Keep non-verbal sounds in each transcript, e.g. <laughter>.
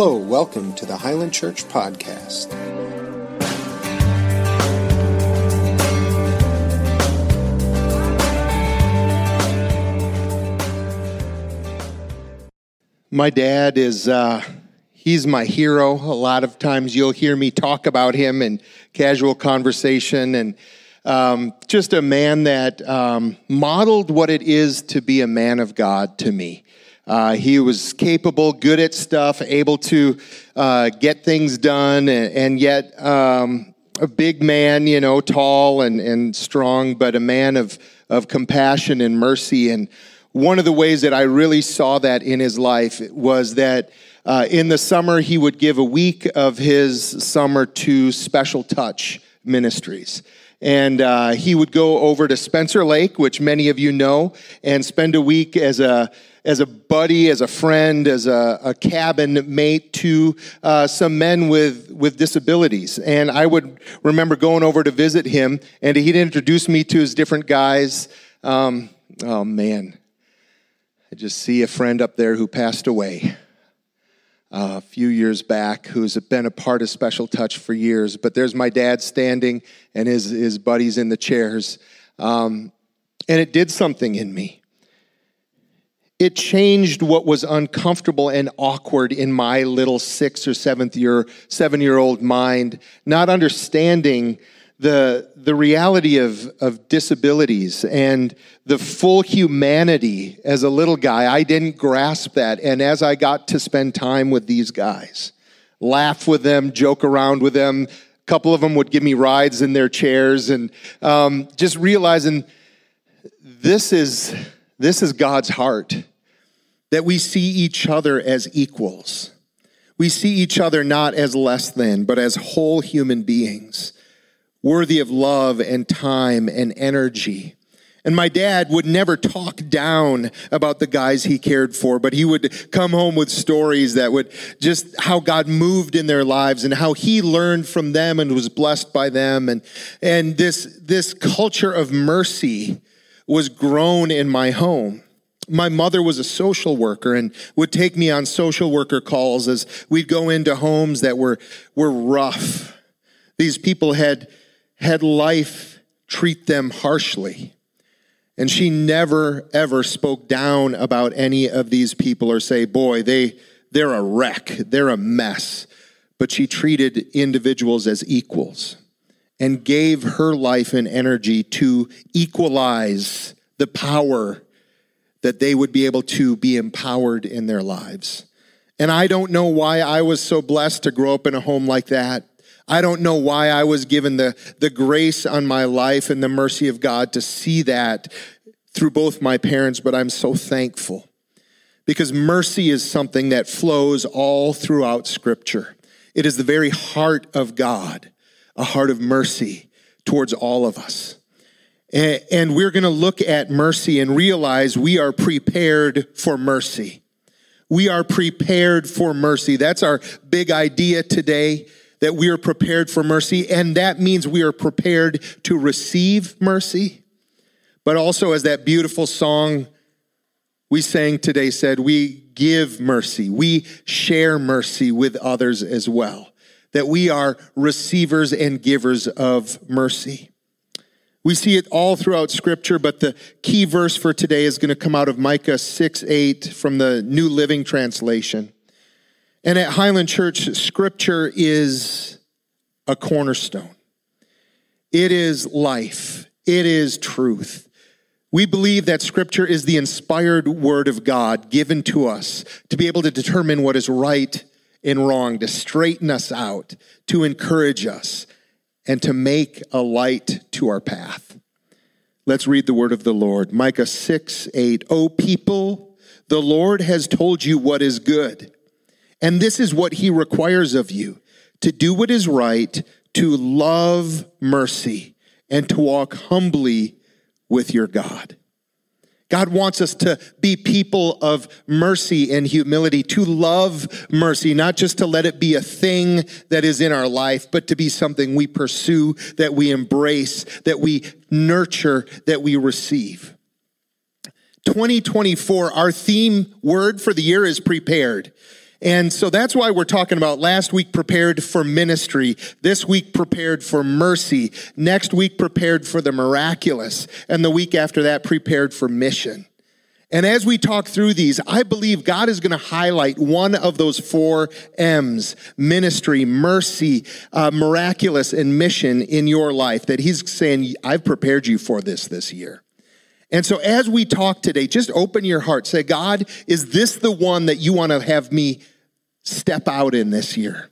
Hello, welcome to the Highland Church Podcast. My dad is, uh, he's my hero. A lot of times you'll hear me talk about him in casual conversation and um, just a man that um, modeled what it is to be a man of God to me. Uh, he was capable, good at stuff, able to uh, get things done, and, and yet um, a big man, you know, tall and, and strong, but a man of, of compassion and mercy. And one of the ways that I really saw that in his life was that uh, in the summer, he would give a week of his summer to Special Touch Ministries. And uh, he would go over to Spencer Lake, which many of you know, and spend a week as a as a buddy, as a friend, as a, a cabin mate to uh, some men with, with disabilities. And I would remember going over to visit him, and he'd introduce me to his different guys. Um, oh, man. I just see a friend up there who passed away. Uh, a few years back, who's been a part of Special Touch for years. But there's my dad standing and his, his buddies in the chairs. Um, and it did something in me it changed what was uncomfortable and awkward in my little six or seventh year, seven year old mind, not understanding the, the reality of, of disabilities and the full humanity as a little guy. I didn't grasp that. And as I got to spend time with these guys, laugh with them, joke around with them, a couple of them would give me rides in their chairs, and um, just realizing this is this is God's heart that we see each other as equals. We see each other not as less than, but as whole human beings, worthy of love and time and energy. And my dad would never talk down about the guys he cared for, but he would come home with stories that would just how God moved in their lives and how he learned from them and was blessed by them. And, and this, this culture of mercy was grown in my home my mother was a social worker and would take me on social worker calls as we'd go into homes that were, were rough. These people had, had life treat them harshly. And she never, ever spoke down about any of these people or say, boy, they, they're a wreck, they're a mess. But she treated individuals as equals and gave her life and energy to equalize the power that they would be able to be empowered in their lives. And I don't know why I was so blessed to grow up in a home like that. I don't know why I was given the, the grace on my life and the mercy of God to see that through both my parents, but I'm so thankful because mercy is something that flows all throughout Scripture. It is the very heart of God, a heart of mercy towards all of us. And we're going to look at mercy and realize we are prepared for mercy. We are prepared for mercy. That's our big idea today that we are prepared for mercy. And that means we are prepared to receive mercy. But also, as that beautiful song we sang today said, we give mercy. We share mercy with others as well. That we are receivers and givers of mercy. We see it all throughout Scripture, but the key verse for today is going to come out of Micah 6 8 from the New Living Translation. And at Highland Church, Scripture is a cornerstone, it is life, it is truth. We believe that Scripture is the inspired Word of God given to us to be able to determine what is right and wrong, to straighten us out, to encourage us, and to make a light to our path. Let's read the word of the Lord. Micah 6 8. O people, the Lord has told you what is good, and this is what he requires of you to do what is right, to love mercy, and to walk humbly with your God. God wants us to be people of mercy and humility, to love mercy, not just to let it be a thing that is in our life, but to be something we pursue, that we embrace, that we nurture, that we receive. 2024, our theme word for the year is prepared. And so that's why we're talking about last week prepared for ministry, this week prepared for mercy, next week prepared for the miraculous, and the week after that prepared for mission. And as we talk through these, I believe God is going to highlight one of those four M's ministry, mercy, uh, miraculous, and mission in your life that He's saying, I've prepared you for this this year. And so as we talk today, just open your heart. Say, God, is this the one that you want to have me step out in this year?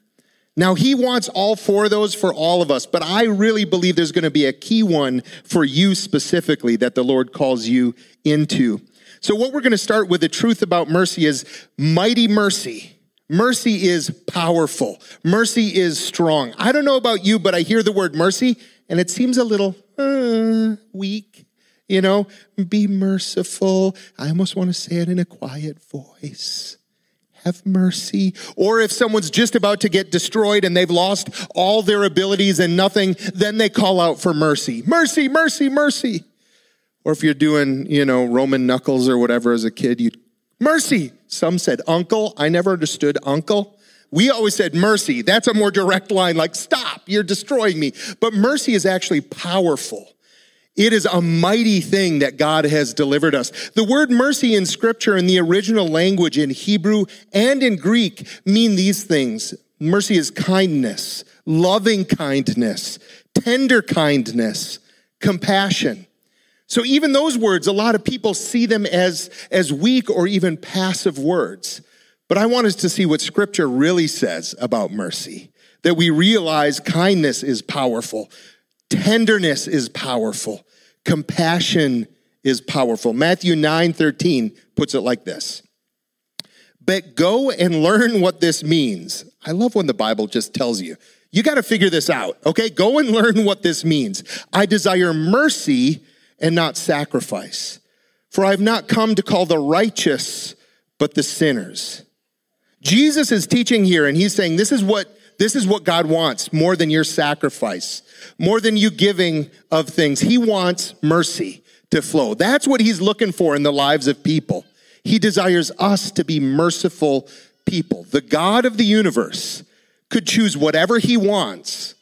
Now, he wants all four of those for all of us, but I really believe there's going to be a key one for you specifically that the Lord calls you into. So, what we're going to start with the truth about mercy is mighty mercy. Mercy is powerful. Mercy is strong. I don't know about you, but I hear the word mercy and it seems a little uh, weak. You know, be merciful. I almost want to say it in a quiet voice. Have mercy. Or if someone's just about to get destroyed and they've lost all their abilities and nothing, then they call out for mercy. Mercy, mercy, mercy. Or if you're doing, you know, Roman knuckles or whatever as a kid, you mercy. Some said uncle. I never understood uncle. We always said mercy. That's a more direct line, like, stop, you're destroying me. But mercy is actually powerful. It is a mighty thing that God has delivered us. The word mercy in scripture in the original language in Hebrew and in Greek mean these things. Mercy is kindness, loving kindness, tender kindness, compassion. So even those words, a lot of people see them as, as weak or even passive words. But I want us to see what scripture really says about mercy. That we realize kindness is powerful. Tenderness is powerful. Compassion is powerful. Matthew 9, 13 puts it like this. But go and learn what this means. I love when the Bible just tells you. You got to figure this out, okay? Go and learn what this means. I desire mercy and not sacrifice. For I have not come to call the righteous, but the sinners. Jesus is teaching here, and he's saying this is what this is what God wants more than your sacrifice, more than you giving of things. He wants mercy to flow. That's what he's looking for in the lives of people. He desires us to be merciful people. The God of the universe could choose whatever he wants,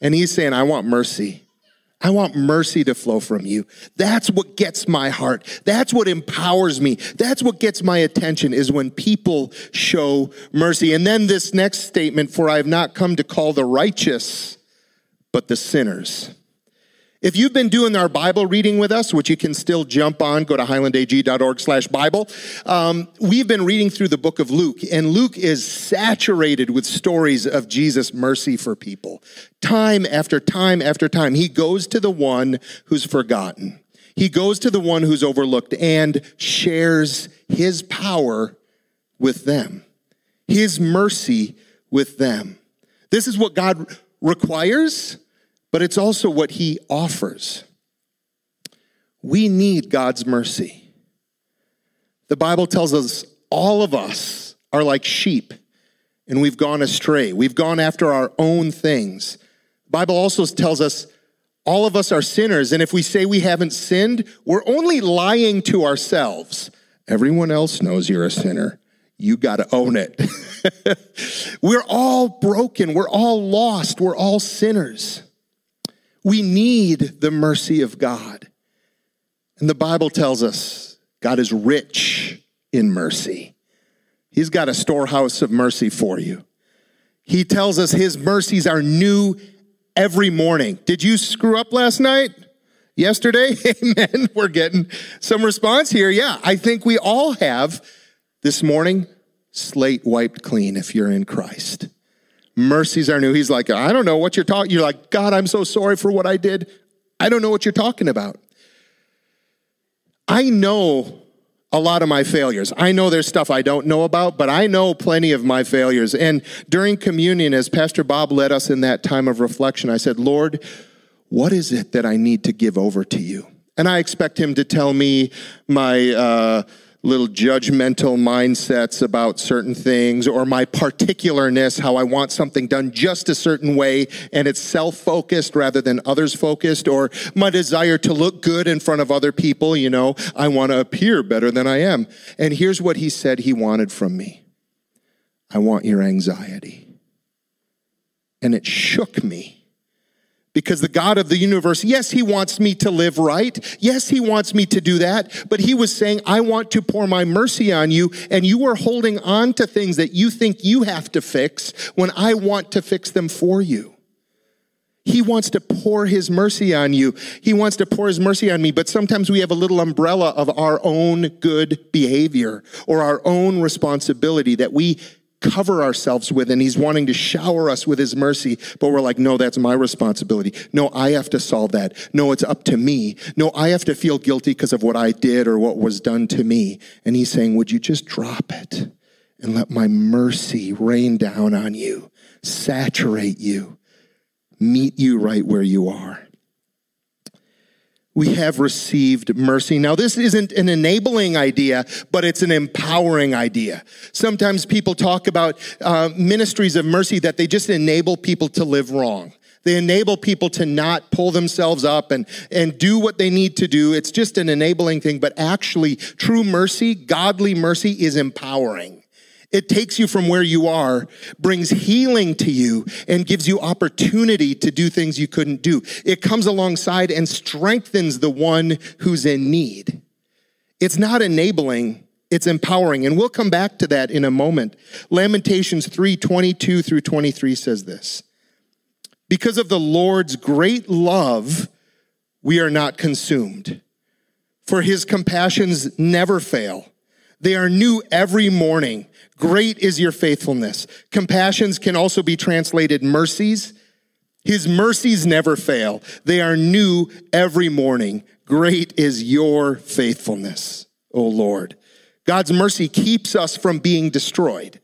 and he's saying, I want mercy. I want mercy to flow from you. That's what gets my heart. That's what empowers me. That's what gets my attention is when people show mercy. And then this next statement, for I have not come to call the righteous, but the sinners. If you've been doing our Bible reading with us, which you can still jump on, go to highlandag.org slash Bible. Um, we've been reading through the book of Luke, and Luke is saturated with stories of Jesus' mercy for people. Time after time after time, he goes to the one who's forgotten. He goes to the one who's overlooked and shares his power with them, his mercy with them. This is what God requires but it's also what he offers. We need God's mercy. The Bible tells us all of us are like sheep and we've gone astray. We've gone after our own things. The Bible also tells us all of us are sinners, and if we say we haven't sinned, we're only lying to ourselves. Everyone else knows you're a sinner. You got to own it. <laughs> we're all broken. We're all lost. We're all sinners. We need the mercy of God. And the Bible tells us God is rich in mercy. He's got a storehouse of mercy for you. He tells us his mercies are new every morning. Did you screw up last night? Yesterday? <laughs> Amen. We're getting some response here. Yeah, I think we all have this morning slate wiped clean if you're in Christ mercies are new. He's like, I don't know what you're talking. You're like, God, I'm so sorry for what I did. I don't know what you're talking about. I know a lot of my failures. I know there's stuff I don't know about, but I know plenty of my failures. And during communion, as Pastor Bob led us in that time of reflection, I said, Lord, what is it that I need to give over to you? And I expect him to tell me my, uh, little judgmental mindsets about certain things or my particularness, how I want something done just a certain way and it's self focused rather than others focused, or my desire to look good in front of other people. You know, I want to appear better than I am. And here's what he said he wanted from me I want your anxiety. And it shook me because the God of the universe, yes, he wants me to live right. Yes, he wants me to do that. But he was saying, I want to pour my mercy on you. And you are holding on to things that you think you have to fix when I want to fix them for you. He wants to pour his mercy on you. He wants to pour his mercy on me. But sometimes we have a little umbrella of our own good behavior or our own responsibility that we cover ourselves with, and He's wanting to shower us with His mercy. But we're like, no, that's my responsibility. No, I have to solve that. No, it's up to me. No, I have to feel guilty because of what I did or what was done to me. And He's saying, would you just drop it and let my mercy rain down on you, saturate you, meet you right where you are? We have received mercy. Now, this isn't an enabling idea, but it's an empowering idea. Sometimes people talk about uh, ministries of mercy that they just enable people to live wrong. They enable people to not pull themselves up and, and do what they need to do. It's just an enabling thing, but actually, true mercy, godly mercy is empowering. It takes you from where you are, brings healing to you, and gives you opportunity to do things you couldn't do. It comes alongside and strengthens the one who's in need. It's not enabling, it's empowering. And we'll come back to that in a moment. Lamentations 3 22 through 23 says this Because of the Lord's great love, we are not consumed, for his compassions never fail. They are new every morning. Great is your faithfulness. Compassions can also be translated mercies. His mercies never fail. They are new every morning. Great is your faithfulness, O Lord. God's mercy keeps us from being destroyed.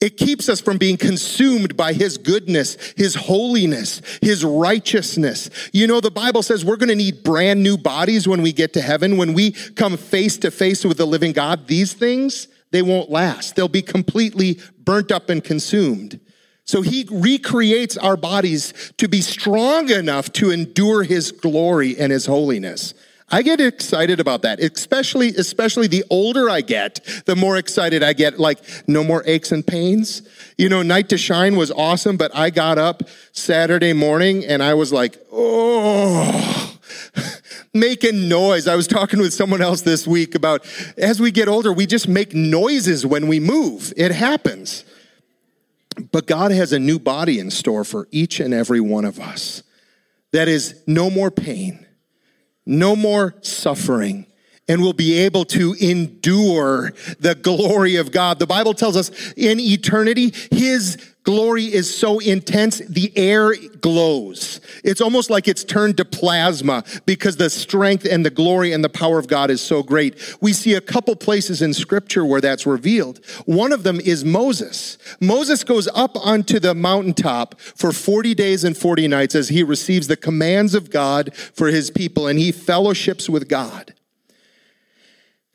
It keeps us from being consumed by His goodness, His holiness, His righteousness. You know, the Bible says we're going to need brand new bodies when we get to heaven. When we come face to face with the living God, these things, they won't last. They'll be completely burnt up and consumed. So he recreates our bodies to be strong enough to endure his glory and his holiness. I get excited about that, especially, especially the older I get, the more excited I get. Like, no more aches and pains. You know, Night to Shine was awesome, but I got up Saturday morning and I was like, oh, <laughs> making noise. I was talking with someone else this week about as we get older, we just make noises when we move. It happens. But God has a new body in store for each and every one of us. That is no more pain, no more suffering, and will be able to endure the glory of God. The Bible tells us in eternity, His glory is so intense, the air glows. It's almost like it's turned to plasma because the strength and the glory and the power of God is so great. We see a couple places in scripture where that's revealed. One of them is Moses. Moses goes up onto the mountaintop for 40 days and 40 nights as he receives the commands of God for his people and he fellowships with God.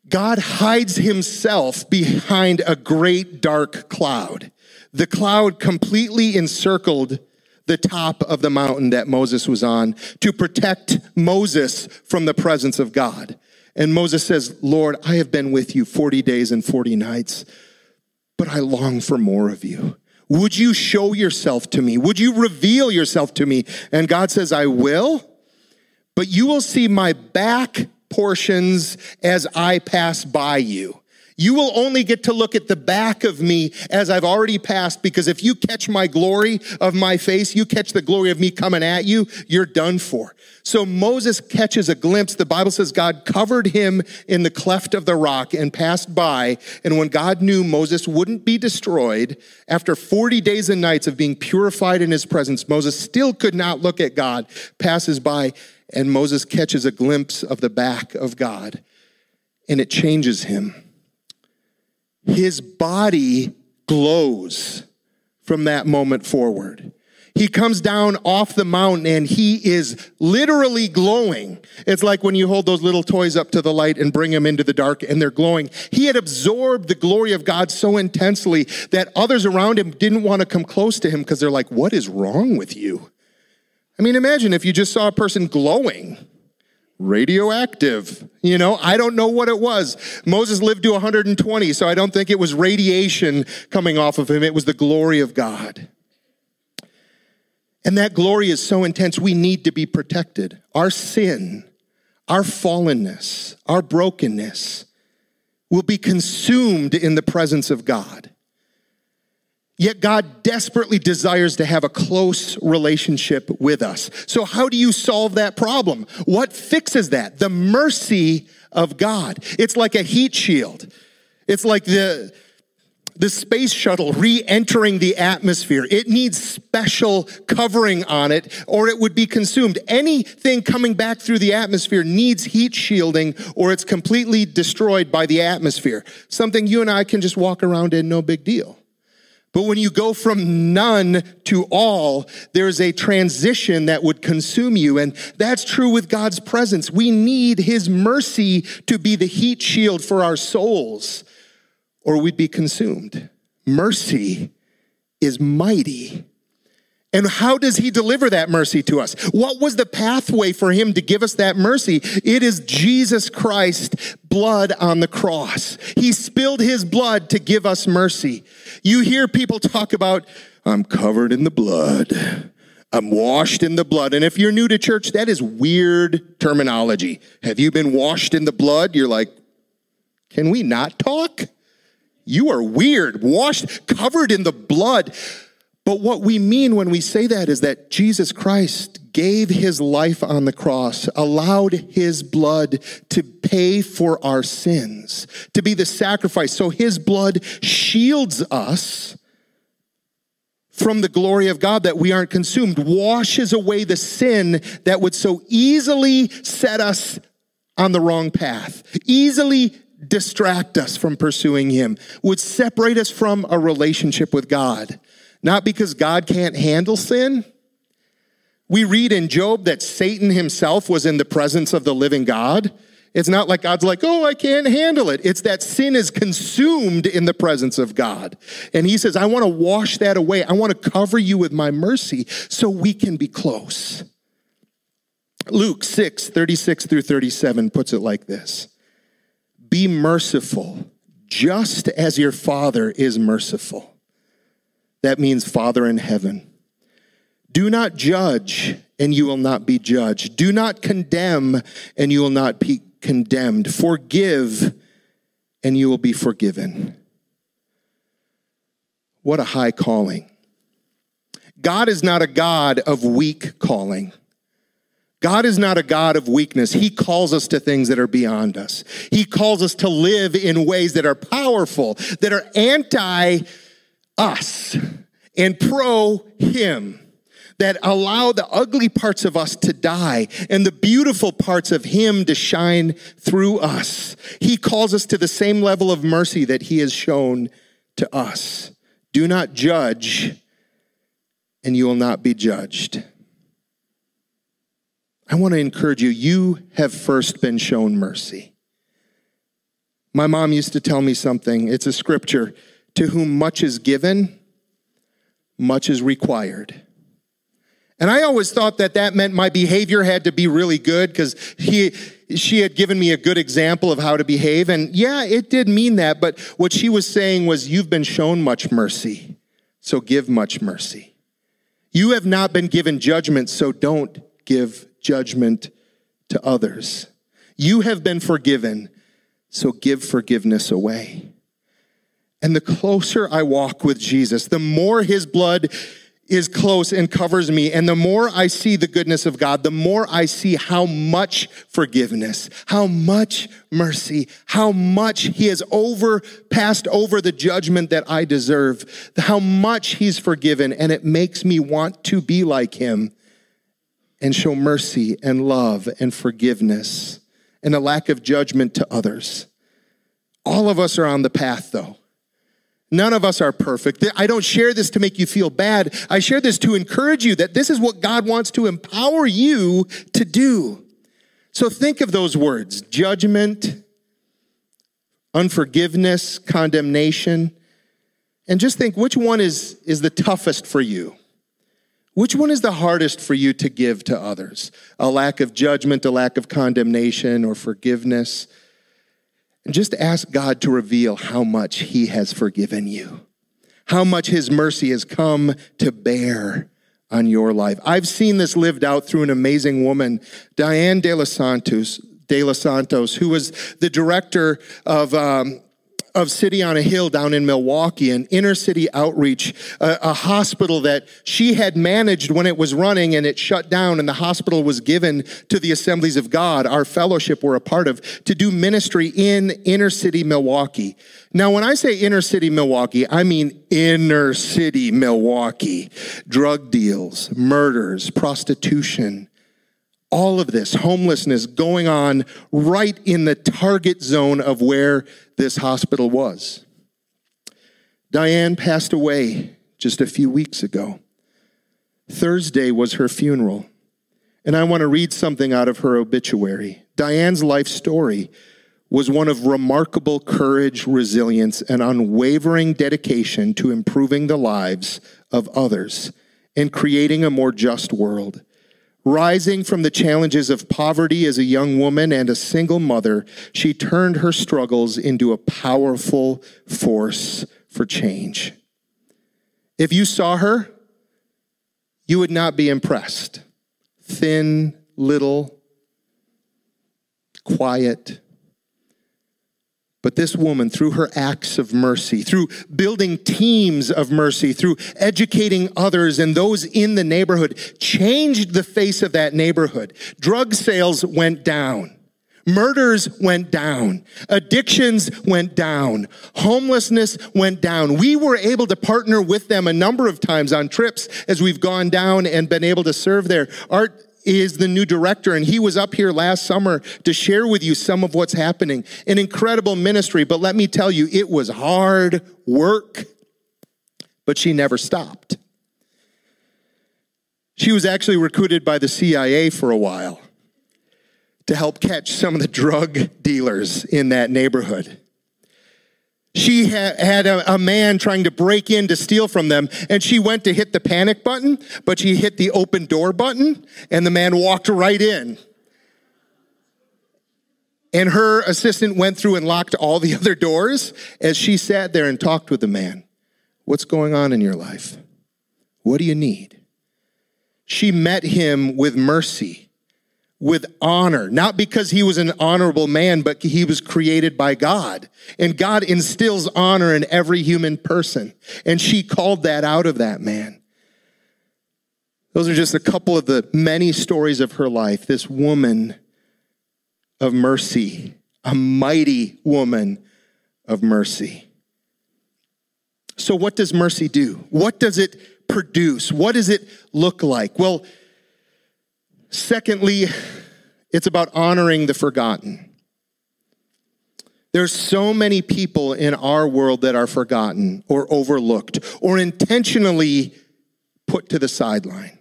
God hides himself behind a great dark cloud. The cloud completely encircled the top of the mountain that Moses was on to protect Moses from the presence of God. And Moses says, Lord, I have been with you 40 days and 40 nights, but I long for more of you. Would you show yourself to me? Would you reveal yourself to me? And God says, I will, but you will see my back portions as I pass by you. You will only get to look at the back of me as I've already passed, because if you catch my glory of my face, you catch the glory of me coming at you, you're done for. So Moses catches a glimpse. The Bible says God covered him in the cleft of the rock and passed by. And when God knew Moses wouldn't be destroyed, after 40 days and nights of being purified in his presence, Moses still could not look at God, passes by, and Moses catches a glimpse of the back of God, and it changes him his body glows from that moment forward. He comes down off the mountain and he is literally glowing. It's like when you hold those little toys up to the light and bring them into the dark and they're glowing. He had absorbed the glory of God so intensely that others around him didn't want to come close to him because they're like, What is wrong with you? I mean, imagine if you just saw a person glowing. Radioactive. You know, I don't know what it was. Moses lived to 120, so I don't think it was radiation coming off of him. It was the glory of God. And that glory is so intense, we need to be protected. Our sin, our fallenness, our brokenness will be consumed in the presence of God. Yet God desperately desires to have a close relationship with us. So, how do you solve that problem? What fixes that? The mercy of God. It's like a heat shield. It's like the, the space shuttle re entering the atmosphere. It needs special covering on it or it would be consumed. Anything coming back through the atmosphere needs heat shielding or it's completely destroyed by the atmosphere. Something you and I can just walk around in, no big deal. But when you go from none to all, there's a transition that would consume you. And that's true with God's presence. We need His mercy to be the heat shield for our souls, or we'd be consumed. Mercy is mighty. And how does he deliver that mercy to us? What was the pathway for him to give us that mercy? It is Jesus Christ blood on the cross. He spilled his blood to give us mercy. You hear people talk about, I'm covered in the blood. I'm washed in the blood. And if you're new to church, that is weird terminology. Have you been washed in the blood? You're like, can we not talk? You are weird. Washed, covered in the blood. But what we mean when we say that is that Jesus Christ gave his life on the cross, allowed his blood to pay for our sins, to be the sacrifice. So his blood shields us from the glory of God that we aren't consumed, washes away the sin that would so easily set us on the wrong path, easily distract us from pursuing him, would separate us from a relationship with God. Not because God can't handle sin. We read in Job that Satan himself was in the presence of the living God. It's not like God's like, oh, I can't handle it. It's that sin is consumed in the presence of God. And he says, I want to wash that away. I want to cover you with my mercy so we can be close. Luke 6, 36 through 37 puts it like this Be merciful, just as your Father is merciful. That means Father in heaven. Do not judge, and you will not be judged. Do not condemn, and you will not be condemned. Forgive, and you will be forgiven. What a high calling. God is not a God of weak calling. God is not a God of weakness. He calls us to things that are beyond us. He calls us to live in ways that are powerful, that are anti us and pro Him that allow the ugly parts of us to die and the beautiful parts of Him to shine through us. He calls us to the same level of mercy that He has shown to us. Do not judge, and you will not be judged. I want to encourage you, you have first been shown mercy. My mom used to tell me something. It's a scripture to whom much is given, much is required. And I always thought that that meant my behavior had to be really good because he, she had given me a good example of how to behave. And yeah, it did mean that. But what she was saying was, you've been shown much mercy, so give much mercy. You have not been given judgment, so don't give judgment to others. You have been forgiven, so give forgiveness away. And the closer I walk with Jesus, the more his blood is close and covers me. And the more I see the goodness of God, the more I see how much forgiveness, how much mercy, how much He has over, passed over the judgment that I deserve, how much He's forgiven. And it makes me want to be like Him and show mercy and love and forgiveness and a lack of judgment to others. All of us are on the path, though. None of us are perfect. I don't share this to make you feel bad. I share this to encourage you that this is what God wants to empower you to do. So think of those words judgment, unforgiveness, condemnation, and just think which one is, is the toughest for you? Which one is the hardest for you to give to others? A lack of judgment, a lack of condemnation, or forgiveness? And just ask God to reveal how much He has forgiven you, how much His mercy has come to bear on your life. I've seen this lived out through an amazing woman, Diane De Los Santos, De Los Santos, who was the director of um, of City on a Hill down in Milwaukee, an inner city outreach, a, a, hospital that she had managed when it was running and it shut down, and the hospital was given to the Assemblies of God, our fellowship we're a part of, to do ministry in inner city Milwaukee. Now, when I say inner city Milwaukee, I mean inner city Milwaukee. Drug deals, murders, prostitution, all of this homelessness going on right in the target zone of where this hospital was. Diane passed away just a few weeks ago. Thursday was her funeral. And I want to read something out of her obituary. Diane's life story was one of remarkable courage, resilience, and unwavering dedication to improving the lives of others and creating a more just world. Rising from the challenges of poverty as a young woman and a single mother, she turned her struggles into a powerful force for change. If you saw her, you would not be impressed. Thin, little, quiet, but this woman, through her acts of mercy, through building teams of mercy, through educating others and those in the neighborhood, changed the face of that neighborhood. Drug sales went down. Murders went down. Addictions went down. Homelessness went down. We were able to partner with them a number of times on trips as we've gone down and been able to serve there. Art is the new director, and he was up here last summer to share with you some of what's happening. An incredible ministry, but let me tell you, it was hard work, but she never stopped. She was actually recruited by the CIA for a while to help catch some of the drug dealers in that neighborhood. She had a, a, man trying to break in to steal from them, and she went to hit the panic button, but she hit the open door button, and the man walked right in. And her assistant went through and locked all the <laughs> other doors as she sat there and talked with the man. What's going on in your life? What do you need? She met him with mercy with honor, not because he was an honorable man, but he was created by God. And God instills honor in every human person. And she called that out of that man. Those are just a couple of the many stories of her life. This woman of mercy, a mighty woman of mercy. So, what does mercy do? What does it produce? What does it look like? Well, Secondly, it's about honoring the forgotten. There's so many people in our world that are forgotten or overlooked or intentionally put to the sideline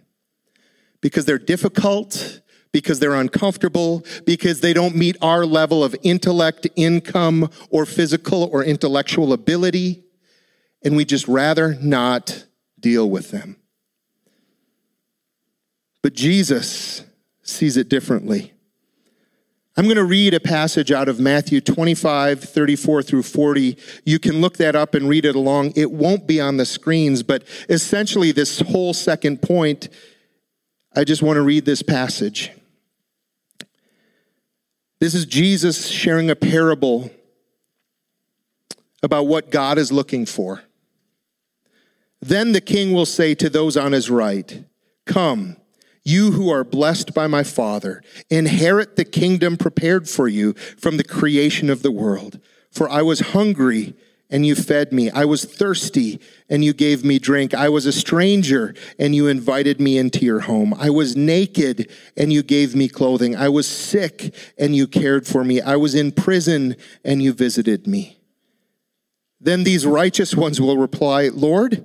because they're difficult, because they're uncomfortable, because they don't meet our level of intellect, income, or physical or intellectual ability, and we just rather not deal with them. But Jesus sees it differently. I'm going to read a passage out of Matthew 25, 34 through 40. You can look that up and read it along. It won't be on the screens, but essentially, this whole second point, I just want to read this passage. This is Jesus sharing a parable about what God is looking for. Then the king will say to those on his right, Come you who are blessed by my Father, inherit the kingdom prepared for you from the creation of the world. For I was hungry, and you fed me. I was thirsty, and you gave me drink. I was a stranger, and you invited me into your home. I was naked, and you gave me clothing. I was sick, and you cared for me. I was in prison, and you visited me. Then these righteous ones will reply, Lord,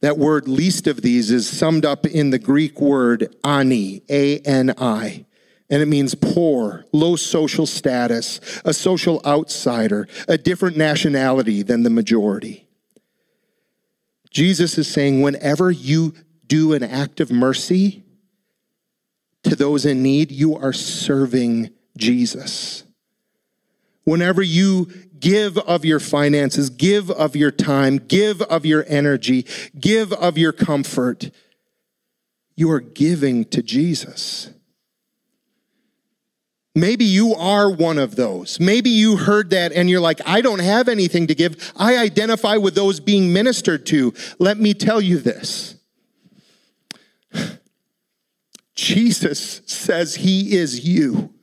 That word least of these is summed up in the Greek word ani, A N I, and it means poor, low social status, a social outsider, a different nationality than the majority. Jesus is saying, whenever you do an act of mercy, to those in need, you are serving Jesus. Whenever you give of your finances, give of your time, give of your energy, give of your comfort, you are giving to Jesus. Maybe you are one of those. Maybe you heard that and you're like, I don't have anything to give. I identify with those being ministered to. Let me tell you this <sighs> Jesus says he is you.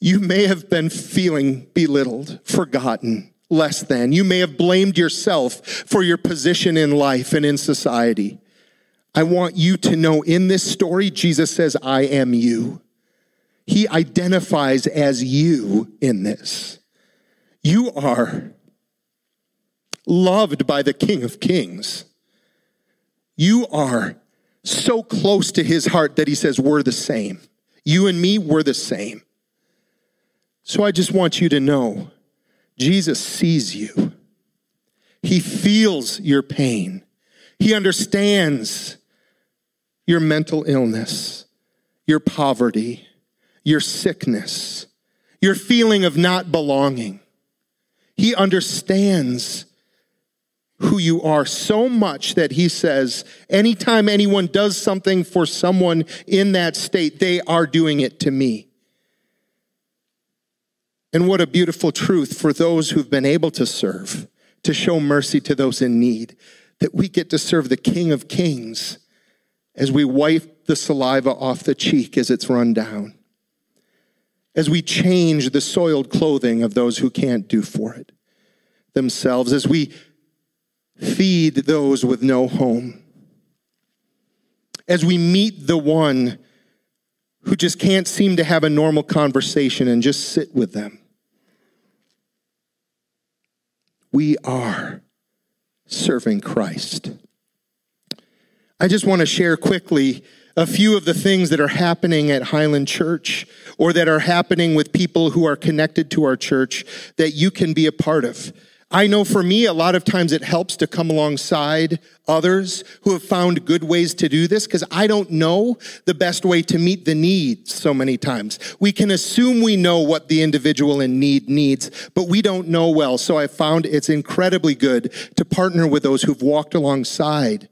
You may have been feeling belittled, forgotten, less than. You may have blamed yourself for your position in life and in society. I want you to know in this story, Jesus says, I am you. He identifies as you in this. You are loved by the King of Kings. You are so close to his heart that he says, We're the same. You and me, we're the same. So I just want you to know Jesus sees you, he feels your pain, he understands your mental illness, your poverty, your sickness, your feeling of not belonging. He understands who you are so much that he says, anytime anyone does something for someone in that state, they are doing it to me. And what a beautiful truth for those who've been able to serve, to show mercy to those in need, that we get to serve the King of Kings as we wipe the saliva off the cheek as it's run down, as we change the soiled clothing of those who can't do for it themselves, as we feed those with no home. As we meet the one who just can't seem to have a normal conversation and just sit with them. We are serving Christ. I just want to share quickly a few of the things that are happening at Highland Church or that are happening with people who are connected to our church that you can be a part of. I know for me, a lot of times it helps to come alongside others who have found good ways to do this because I don't know the best way to meet the needs so many times. We can assume we know what the individual in need needs, but we don't know well. So I found it's incredibly good to partner with those who've walked alongside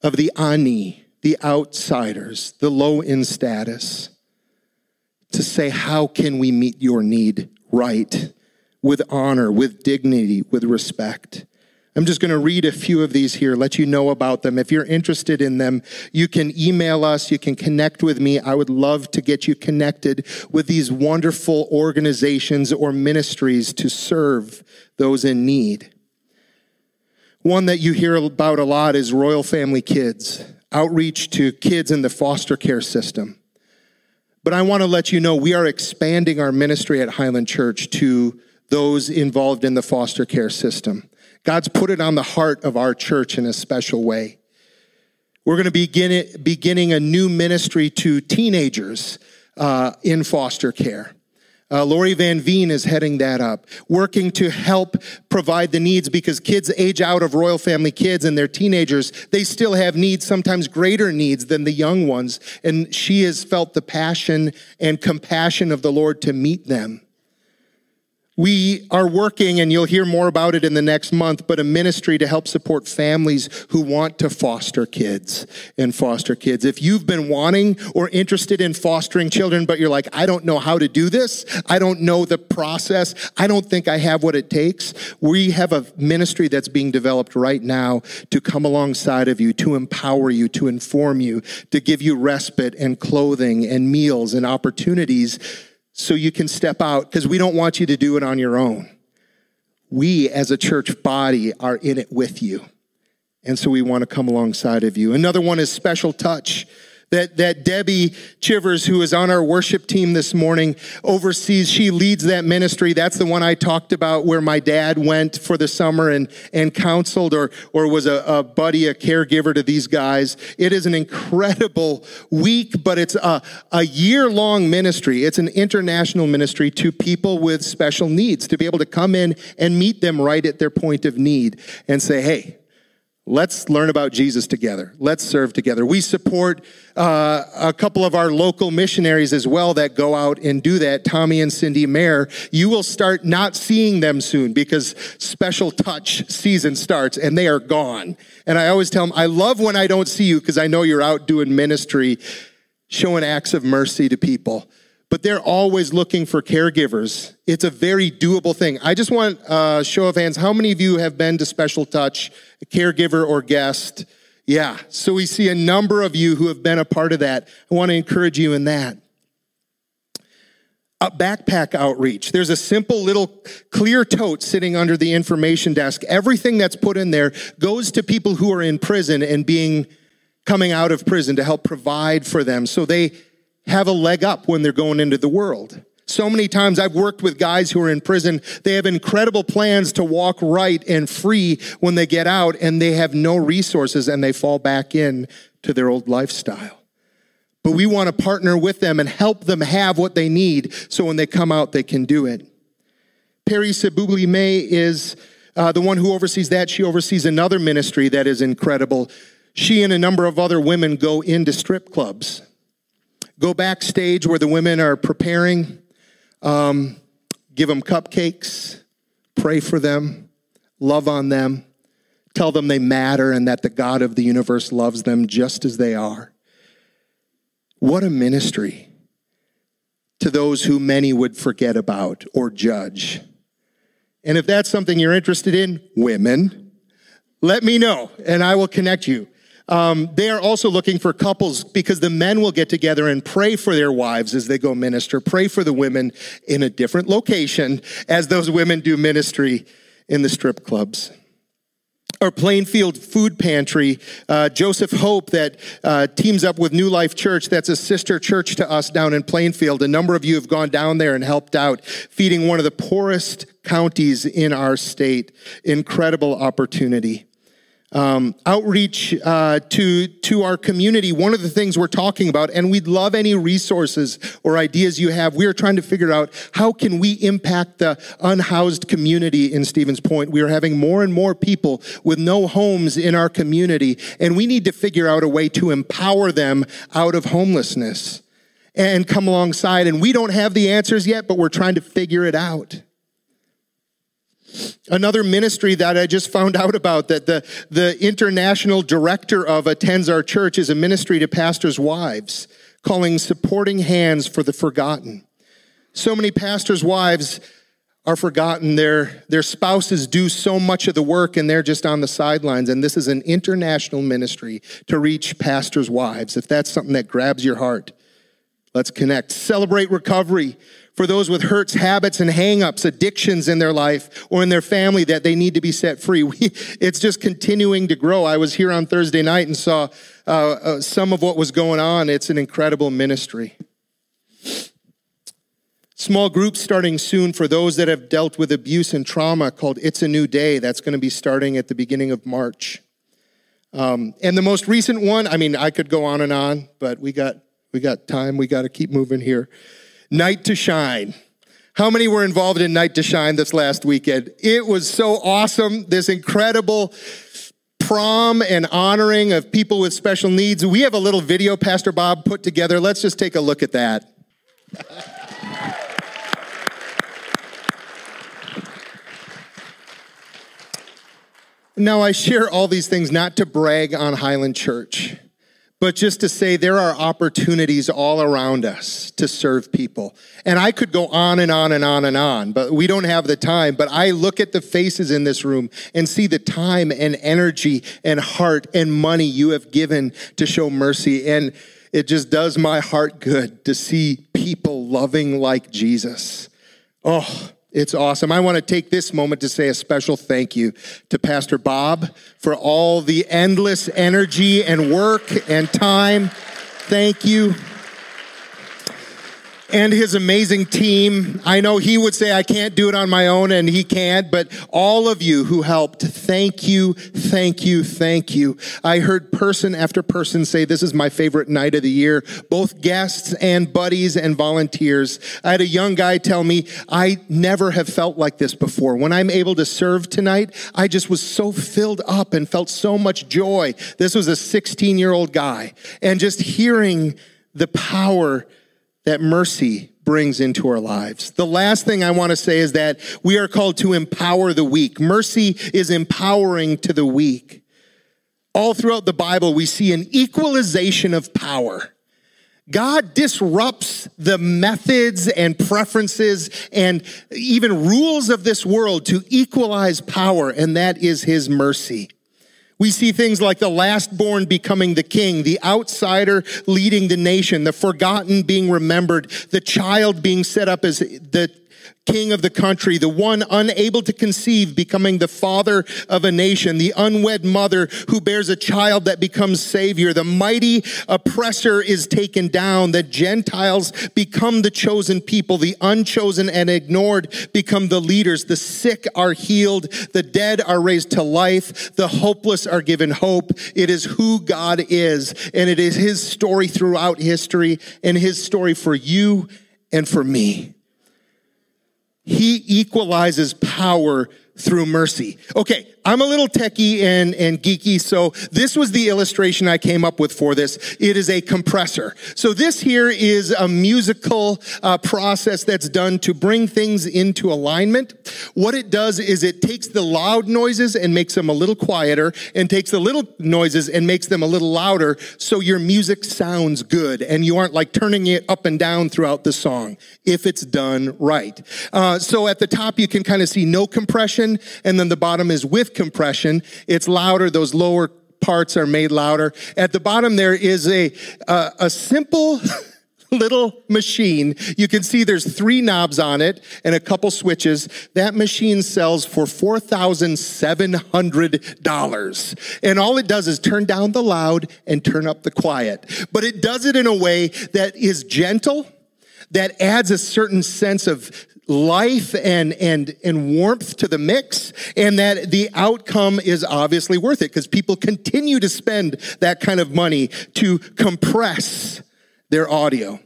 of the ani, the outsiders, the low in status, to say, how can we meet your need right? With honor, with dignity, with respect. I'm just going to read a few of these here, let you know about them. If you're interested in them, you can email us, you can connect with me. I would love to get you connected with these wonderful organizations or ministries to serve those in need. One that you hear about a lot is Royal Family Kids, outreach to kids in the foster care system. But I want to let you know we are expanding our ministry at Highland Church to those involved in the foster care system. God's put it on the heart of our church in a special way. We're going to begin it, beginning a new ministry to teenagers uh, in foster care. Uh, Lori Van Veen is heading that up, working to help provide the needs because kids age out of royal family kids and they're teenagers. They still have needs, sometimes greater needs than the young ones. And she has felt the passion and compassion of the Lord to meet them. We are working, and you'll hear more about it in the next month, but a ministry to help support families who want to foster kids and foster kids. If you've been wanting or interested in fostering children, but you're like, I don't know how to do this, I don't know the process, I don't think I have what it takes, we have a ministry that's being developed right now to come alongside of you, to empower you, to inform you, to give you respite and clothing and meals and opportunities so you can step out because we don't want you to do it on your own. We, as a church body, are in it with you. And so we want to come alongside of you. Another one is special touch that, that Debbie Chivers, who is on our worship team this morning, oversees. She leads that ministry. That's the one I talked about where my dad went for the summer and, and counseled or, or was a, a buddy, a caregiver to these guys. It is an incredible week, but it's a, a year long ministry. It's an international ministry to people with special needs to be able to come in and meet them right at their point of need and say, hey, Let's learn about Jesus together. Let's serve together. We support uh, a couple of our local missionaries as well that go out and do that. Tommy and Cindy Mayer. You will start not seeing them soon because special touch season starts and they are gone. And I always tell them, I love when I don't see you because I know you're out doing ministry, showing acts of mercy to people but they're always looking for caregivers. It's a very doable thing. I just want a show of hands. How many of you have been to Special Touch, caregiver or guest? Yeah. So we see a number of you who have been a part of that. I want to encourage you in that. A backpack outreach. There's a simple little clear tote sitting under the information desk. Everything that's put in there goes to people who are in prison and being coming out of prison to help provide for them. So they have a leg up when they're going into the world. So many times I've worked with guys who are in prison. They have incredible plans to walk right and free when they get out and they have no resources and they fall back in to their old lifestyle. But we want to partner with them and help them have what they need so when they come out, they can do it. Perry Sabubli May is uh, the one who oversees that. She oversees another ministry that is incredible. She and a number of other women go into strip clubs Go backstage where the women are preparing, um, give them cupcakes, pray for them, love on them, tell them they matter and that the God of the universe loves them just as they are. What a ministry to those who many would forget about or judge. And if that's something you're interested in, women, let me know and I will connect you. Um, they are also looking for couples because the men will get together and pray for their wives as they go minister, pray for the women in a different location as those women do ministry in the strip clubs or Plainfield Food Pantry, uh, Joseph Hope, that uh, teams up with New Life Church. That's a sister church to us down in Plainfield. A number of you have gone down there and helped out, feeding one of the poorest counties in our state. Incredible opportunity um, outreach uh, to to our community. One of the things we're talking about, and we'd love any resources or ideas you have. We are trying to figure out how can we impact the unhoused community in Stevens Point. We are having more and more people with no homes in our community, and we need to figure out a way to empower them out of homelessness and come alongside. And we don't have the answers yet, but we're trying to figure it out. Another ministry that I just found out about that the, the international director of attends our church is a ministry to pastors' wives, calling Supporting Hands for the Forgotten. So many pastors' wives are forgotten. Their, their spouses do so much of the work and they're just on the sidelines. And this is an international ministry to reach pastors' wives. If that's something that grabs your heart, let's connect. Celebrate recovery for those with hurts, habits, and hangups, addictions in their life or in their family that they need to be set free. <laughs> We, it's just continuing to grow. I was here on Thursday night and saw uh, uh, some of what was going on. It's an incredible ministry. Small groups starting soon for those that have dealt with abuse and trauma called It's a New Day. That's going to be starting at the beginning of March. Um, and the most recent one, I mean, I could go on and on, but we got we got time. We got to keep moving here. Night to Shine. How many were involved in Night to Shine this last weekend? It was so awesome. This incredible prom and honoring of people with special needs. We have a little video Pastor Bob put together. Let's just take a look at that. now, I share all these things not to brag on Highland Church but just to say there are opportunities all around us to serve people. And I could go on and on and on and on, but we don't have the time. But I look at the faces in this room and see the time and energy and heart and money you have given to show mercy. And it just does my heart good to see people loving like Jesus. Oh, It's awesome. I want to take this moment to say a special thank you to Pastor Bob for all the endless energy and work and time. Thank you and his amazing team. I know he would say I can't do it on my own and he can't, but all of you who helped, thank you, thank you, thank you. I heard person after person say this is my favorite night of the year, both guests and buddies and volunteers. I had a young guy tell me, I never have felt like this before. When I'm able to serve tonight, I just was so filled up and felt so much joy. This was a 16 year old guy and just hearing the power that mercy brings into our lives. The last thing I want to say is that we are called to empower the weak. Mercy is empowering to the weak. All throughout the Bible, we see an equalization of power. God disrupts the methods and preferences and even rules of this world to equalize power, and that is his mercy. We see things like the last born becoming the king, the outsider leading the nation, the forgotten being remembered, the child being set up as the king of the country, the one unable to conceive becoming the father of a nation, the unwed mother who bears a child that becomes savior, the mighty oppressor is taken down, the Gentiles become the chosen people, the unchosen and ignored become the leaders, the sick are healed, the dead are raised to life, the hopeless are given hope. It is who God is, and it is his story throughout history and his story for you and for me. He equalizes power through mercy. Okay, I'm a little techie and, and geeky, so this was the illustration I came up with for this. It is a compressor. So this here is a musical uh, process that's done to bring things into alignment. What it does is it takes the loud noises and makes them a little quieter, and takes the little noises and makes them a little louder, so your music sounds good, and you aren't like turning it up and down throughout the song, if it's done right. Uh, so at the top, you can kind of see no compression, and then the bottom is with compression. It's louder. Those lower parts are made louder. At the bottom there is a, uh, a simple <laughs> little machine. You can see there's three knobs on it and a couple switches. That machine sells for $4,700. And all it does is turn down the loud and turn up the quiet. But it does it in a way that is gentle, that adds a certain sense of life and, and, and warmth to the mix and that the outcome is obviously worth it because people continue to spend that kind of money to compress their audio.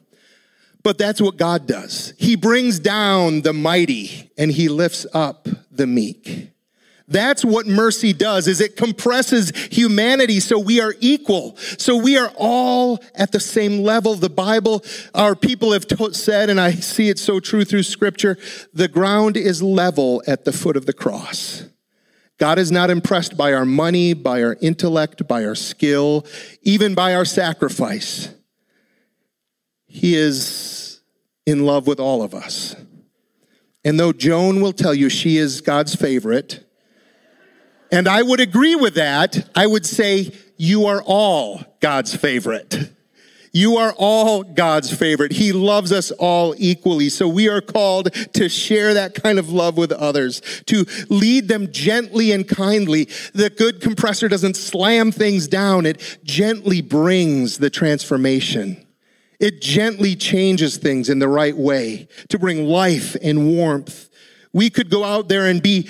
But that's what God does. He brings down the mighty and he lifts up the meek. That's what mercy does is it compresses humanity so we are equal. So we are all at the same level. The Bible, our people have said, and I see it so true through scripture, the ground is level at the foot of the cross. God is not impressed by our money, by our intellect, by our skill, even by our sacrifice. He is in love with all of us. And though Joan will tell you she is God's favorite, and I would agree with that. I would say, you are all God's favorite. You are all God's favorite. He loves us all equally. So we are called to share that kind of love with others, to lead them gently and kindly. The good compressor doesn't slam things down. It gently brings the transformation. It gently changes things in the right way to bring life and warmth. We could go out there and be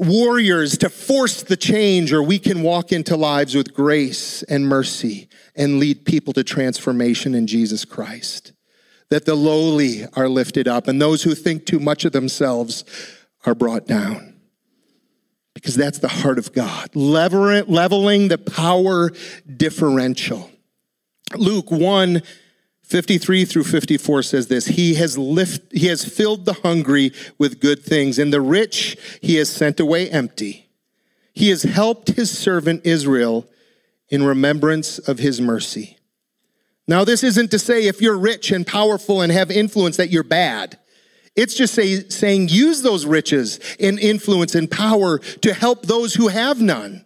warriors to force the change, or we can walk into lives with grace and mercy and lead people to transformation in Jesus Christ. That the lowly are lifted up and those who think too much of themselves are brought down. Because that's the heart of God, leveling the power differential. Luke 1 53 through 54 says this He has, lift, he has filled the hungry with good things, and the rich he has sent away empty. He has helped his servant Israel in remembrance of his mercy. Now, this isn't to say if you're rich and powerful and have influence that you're bad. It's just say, saying use those riches and influence and power to help those who have none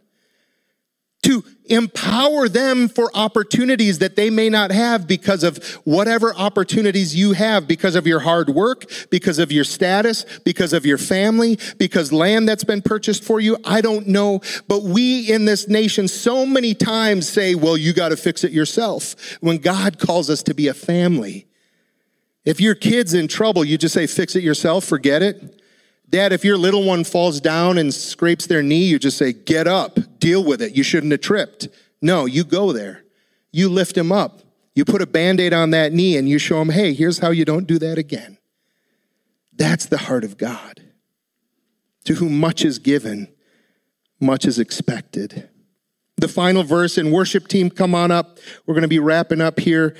to empower them for opportunities that they may not have because of whatever opportunities you have, because of your hard work, because of your status, because of your family, because land that's been purchased for you. I don't know. But we in this nation so many times say, well, you got to fix it yourself when God calls us to be a family. If your kid's in trouble, you just say, fix it yourself, forget it. Dad, if your little one falls down and scrapes their knee, you just say, Get up, deal with it. You shouldn't have tripped. No, you go there. You lift him up. You put a band aid on that knee and you show him, Hey, here's how you don't do that again. That's the heart of God. To whom much is given, much is expected. The final verse and worship team come on up. We're going to be wrapping up here.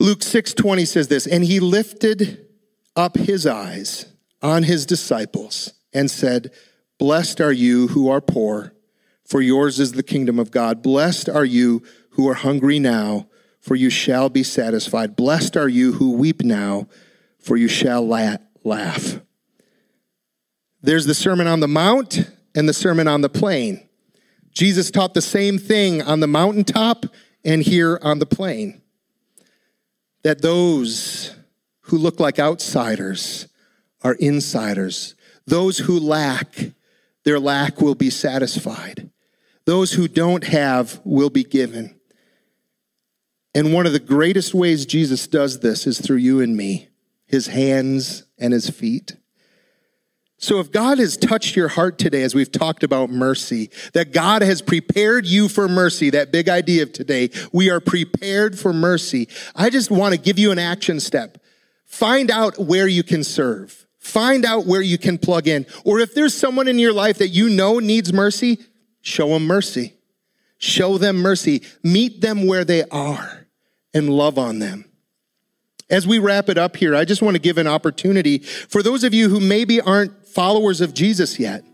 Luke 6:20 says this, and he lifted up his eyes on his disciples and said, Blessed are you who are poor, for yours is the kingdom of God. Blessed are you who are hungry now, for you shall be satisfied. Blessed are you who weep now, for you shall laugh. There's the Sermon on the Mount and the Sermon on the Plain. Jesus taught the same thing on the mountaintop and here on the plain. That those who look like outsiders, are insiders. Those who lack, their lack will be satisfied. Those who don't have will be given. And one of the greatest ways Jesus does this is through you and me, his hands and his feet. So, if God has touched your heart today, as we've talked about mercy, that God has prepared you for mercy, that big idea of today, we are prepared for mercy. I just want to give you an action step. Find out where you can serve. Find out where you can plug in. Or if there's someone in your life that you know needs mercy, show them mercy. Show them mercy. Meet them where they are and love on them. As we wrap it up here, I just want to give an opportunity for those of you who maybe aren't followers of Jesus yet.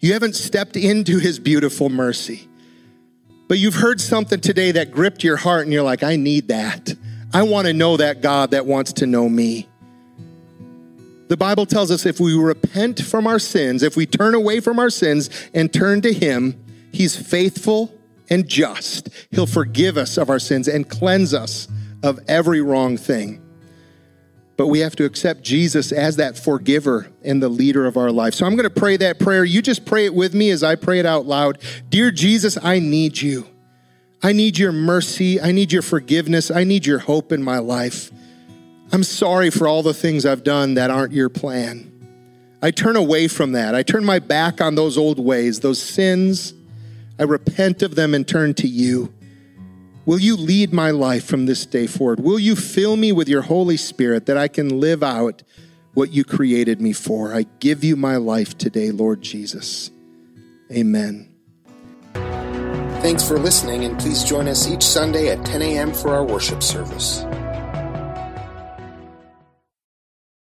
You haven't stepped into his beautiful mercy. But you've heard something today that gripped your heart and you're like, I need that. I want to know that God that wants to know me. The Bible tells us if we repent from our sins, if we turn away from our sins and turn to Him, He's faithful and just. He'll forgive us of our sins and cleanse us of every wrong thing. But we have to accept Jesus as that forgiver and the leader of our life. So I'm going to pray that prayer. You just pray it with me as I pray it out loud. Dear Jesus, I need you. I need your mercy. I need your forgiveness. I need your hope in my life. I'm sorry for all the things I've done that aren't your plan. I turn away from that. I turn my back on those old ways, those sins. I repent of them and turn to you. Will you lead my life from this day forward? Will you fill me with your Holy Spirit that I can live out what you created me for? I give you my life today, Lord Jesus. Amen. Thanks for listening, and please join us each Sunday at 10 a.m. for our worship service.